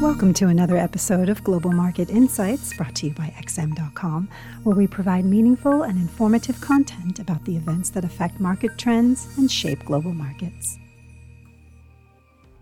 Welcome to another episode of Global Market Insights brought to you by XM.com, where we provide meaningful and informative content about the events that affect market trends and shape global markets.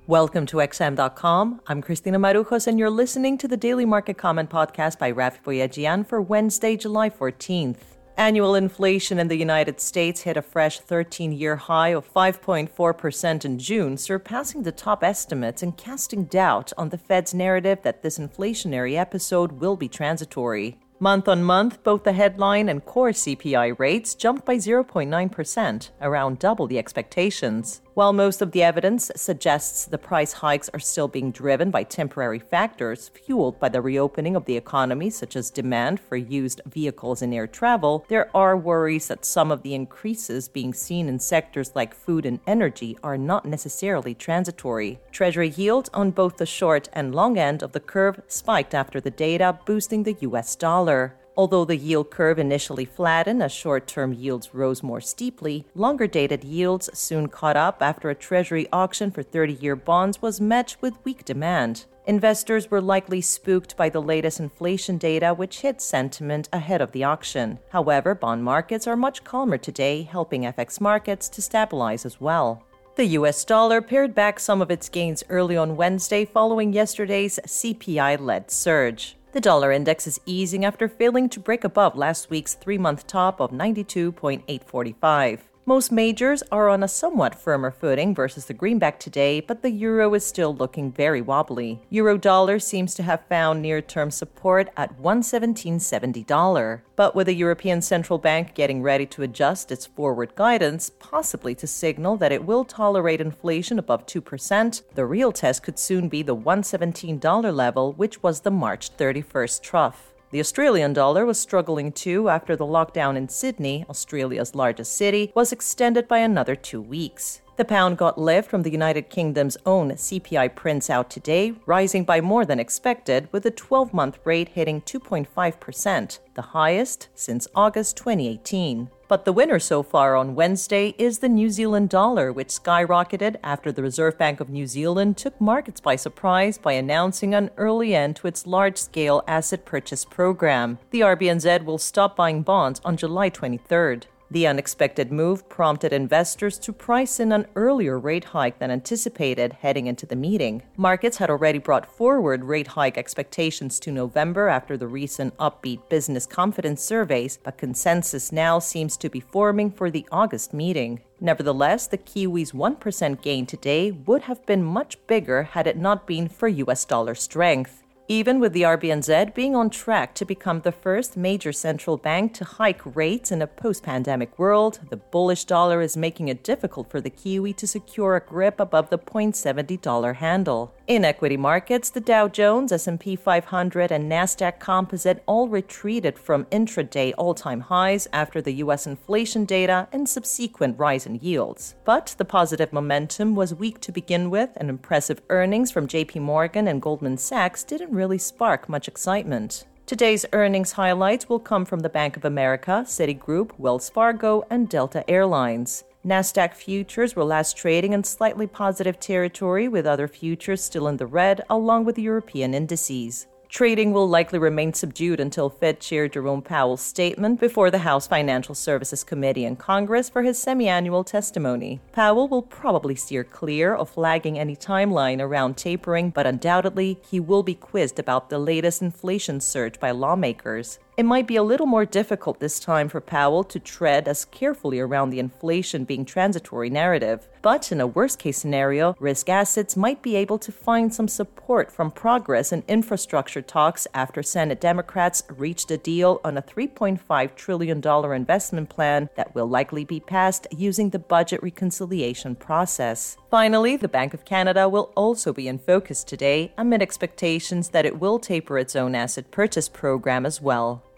Welcome to XM.com. I'm Christina Marujos, and you're listening to the Daily Market Comment podcast by Raffi Boyadjian for Wednesday, July 14th. Annual inflation in the United States hit a fresh 13 year high of 5.4% in June, surpassing the top estimates and casting doubt on the Fed's narrative that this inflationary episode will be transitory. Month on month, both the headline and core CPI rates jumped by 0.9%, around double the expectations. While most of the evidence suggests the price hikes are still being driven by temporary factors fueled by the reopening of the economy, such as demand for used vehicles and air travel, there are worries that some of the increases being seen in sectors like food and energy are not necessarily transitory. Treasury yield on both the short and long end of the curve spiked after the data, boosting the US dollar. Although the yield curve initially flattened as short term yields rose more steeply, longer dated yields soon caught up after a Treasury auction for 30 year bonds was met with weak demand. Investors were likely spooked by the latest inflation data, which hit sentiment ahead of the auction. However, bond markets are much calmer today, helping FX markets to stabilize as well. The US dollar pared back some of its gains early on Wednesday following yesterday's CPI led surge. The dollar index is easing after failing to break above last week's three month top of 92.845. Most majors are on a somewhat firmer footing versus the greenback today, but the euro is still looking very wobbly. Euro dollar seems to have found near term support at 117.70. But with the European Central Bank getting ready to adjust its forward guidance, possibly to signal that it will tolerate inflation above 2%, the real test could soon be the $117 level, which was the March 31st trough. The Australian dollar was struggling too after the lockdown in Sydney, Australia's largest city, was extended by another two weeks. The pound got lift from the United Kingdom's own CPI prints out today, rising by more than expected, with the 12 month rate hitting 2.5%, the highest since August 2018. But the winner so far on Wednesday is the New Zealand dollar, which skyrocketed after the Reserve Bank of New Zealand took markets by surprise by announcing an early end to its large scale asset purchase program. The RBNZ will stop buying bonds on July 23rd. The unexpected move prompted investors to price in an earlier rate hike than anticipated heading into the meeting. Markets had already brought forward rate hike expectations to November after the recent upbeat business confidence surveys, but consensus now seems to be forming for the August meeting. Nevertheless, the Kiwi's 1% gain today would have been much bigger had it not been for US dollar strength. Even with the RBNZ being on track to become the first major central bank to hike rates in a post pandemic world, the bullish dollar is making it difficult for the Kiwi to secure a grip above the $0.70 handle. In equity markets, the Dow Jones, S&P 500, and Nasdaq Composite all retreated from intraday all-time highs after the US inflation data and subsequent rise in yields. But the positive momentum was weak to begin with, and impressive earnings from JP Morgan and Goldman Sachs didn't really spark much excitement. Today's earnings highlights will come from the Bank of America, Citigroup, Wells Fargo, and Delta Airlines. NASDAQ futures were last trading in slightly positive territory, with other futures still in the red, along with European indices. Trading will likely remain subdued until Fed Chair Jerome Powell's statement before the House Financial Services Committee in Congress for his semi annual testimony. Powell will probably steer clear of flagging any timeline around tapering, but undoubtedly he will be quizzed about the latest inflation surge by lawmakers. It might be a little more difficult this time for Powell to tread as carefully around the inflation being transitory narrative. But in a worst case scenario, risk assets might be able to find some support from progress in infrastructure talks after Senate Democrats reached a deal on a $3.5 trillion investment plan that will likely be passed using the budget reconciliation process. Finally, the Bank of Canada will also be in focus today amid expectations that it will taper its own asset purchase program as well.